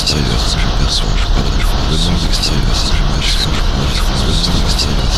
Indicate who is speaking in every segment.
Speaker 1: extérieur, ce je perçois, je parle, je vois le monde extérieur, ce je vois, je vois, je vois, je vois le monde extérieur.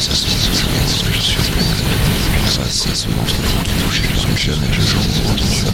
Speaker 1: ça je touche, je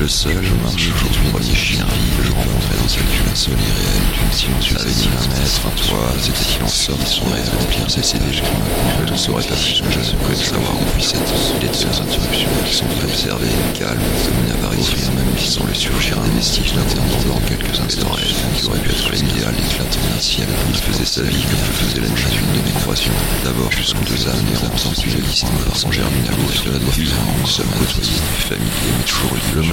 Speaker 1: Le seul sur du premier chien que je rencontrais dans cette jungle irréelle d'une silencieuse avait un mètre, un toit, c'était silence en sorte, son rêve pire, c'est déjà. Je ne saurais pas plus que je ne pouvais savoir qu'on puisse être les deux interruptions qui sont observées, calmes, comme une apparition, même qui sont le surgir un vestige dans quelques instants rêves qui aurait pu être l'idéal éclatant d'un ciel. Il faisait sa vie comme je faisais la nuit d'une de mes croissions. D'abord jusqu'aux deux âmes les âmes sans plus de distance, sans germe une à l'autre, de la somme nous une famille, familiers, mais toujours le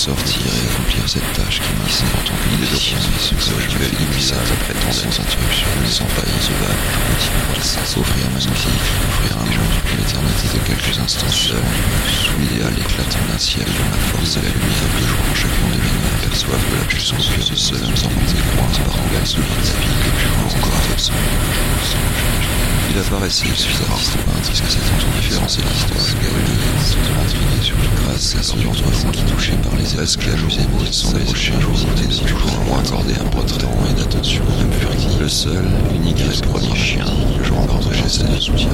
Speaker 1: sortir et accomplir cette tâche qui m'inspire en tant que et ce que je après tant sans sans se je continue ma offrir un une de quelques instants seul sous à l'éclatant d'un ciel dont la force et la lumière jour en chacun des aperçoivent que la puissance ce seul sans par le plus encore il apparaissait suffisamment disque que cette différence et l'histoire est sont sur surtout grâce à son enfant qui, touché par les éresques que la Joséphine son un jour des toujours moins accordé un peu de temps et d'attention à le seul, unique et premier chien que en partageait sa de soutien.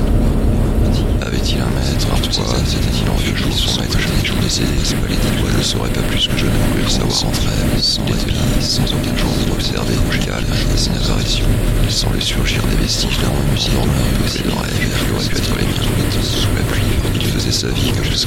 Speaker 1: Avait-il un maître, un toit C'était-il en vieux jour son maître Je toujours laissé cédé, c'est ne saurais pas plus que je ne voulais le savoir entre elles, sans dépit, sans aucun jour d'observer, et la apparition sans lui surgir des vestiges d'un musée musée et le il aurait pu être les miens, sous la pluie, il faisait sa vie jusqu'à ce